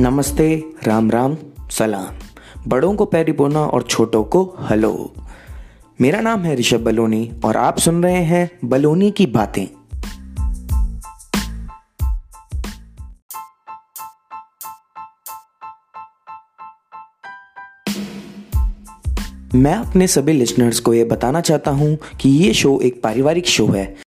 नमस्ते, राम राम, सलाम। बड़ों को पैरी बोना और छोटों को हेलो। मेरा नाम है ऋषभ बलोनी और आप सुन रहे हैं बलोनी की बातें। मैं अपने सभी लिसनर्स को यह बताना चाहता हूँ कि ये शो एक पारिवारिक शो है।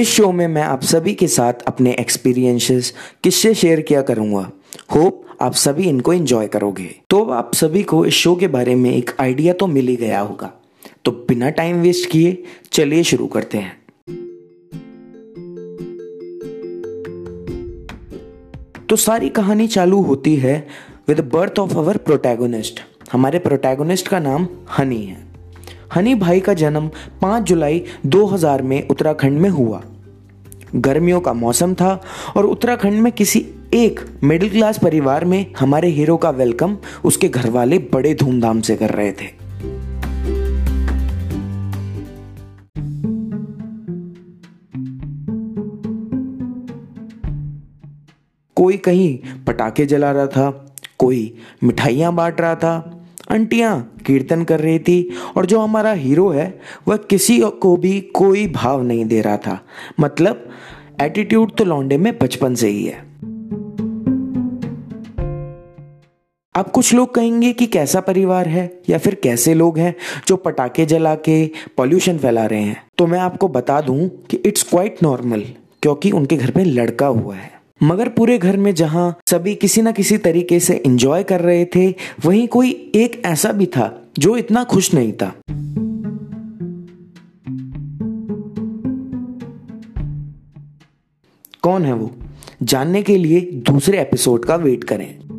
इस शो में मैं आप सभी के साथ अपने एक्सपीरियंसेस किससे शेयर किया करूँगा? होप आप सभी इनको एंजॉय करोगे। तो आप सभी को इस शो के बारे में एक आइडिया तो मिल ही गया होगा। तो बिना टाइम वेस्ट किए, चलिए शुरू करते हैं। तो सारी कहानी चालू होती है with birth of our protagonist हमारे प्रोटैगोनिस्ट का नाम हनी है। हनी भाई का जन्म 5 जुलाई 2000 में उत्तराखंड में हुआ। गर्मियों का मौसम था और उत्तराखंड में किसी एक मिडिल क्लास परिवार में हमारे हीरो का वेलकम उसके घर वाले बड़े धूमधाम से कर रहे थे। कोई कहीं पटाखे जला रहा था, कोई मिठाइयाँ बांट रहा था आंटियाँ कीर्तन कर रही थी और जो हमारा हीरो है, वह किसी को भी कोई भाव नहीं दे रहा था। मतलब एटीट्यूड तो लौंडे में बचपन से ही है। अब कुछ लोग कहेंगे कि कैसा परिवार है या फिर कैसे लोग हैं जो पटाखे जला के पॉल्यूशन फैला रहे हैं। तो मैं आपको बता दूँ कि इट्स क्वाइट नॉर्मल क्योंकि उनके घर में लड़का हुआ है। मगर पूरे घर में जहाँ सभी किसी ना किसी तरीके से एंजॉय कर रहे थे, वहीं कोई एक ऐसा भी था जो इतना खुश नहीं था। कौन है वो? जानने के लिए दूसरे एपिसोड का वेट करें।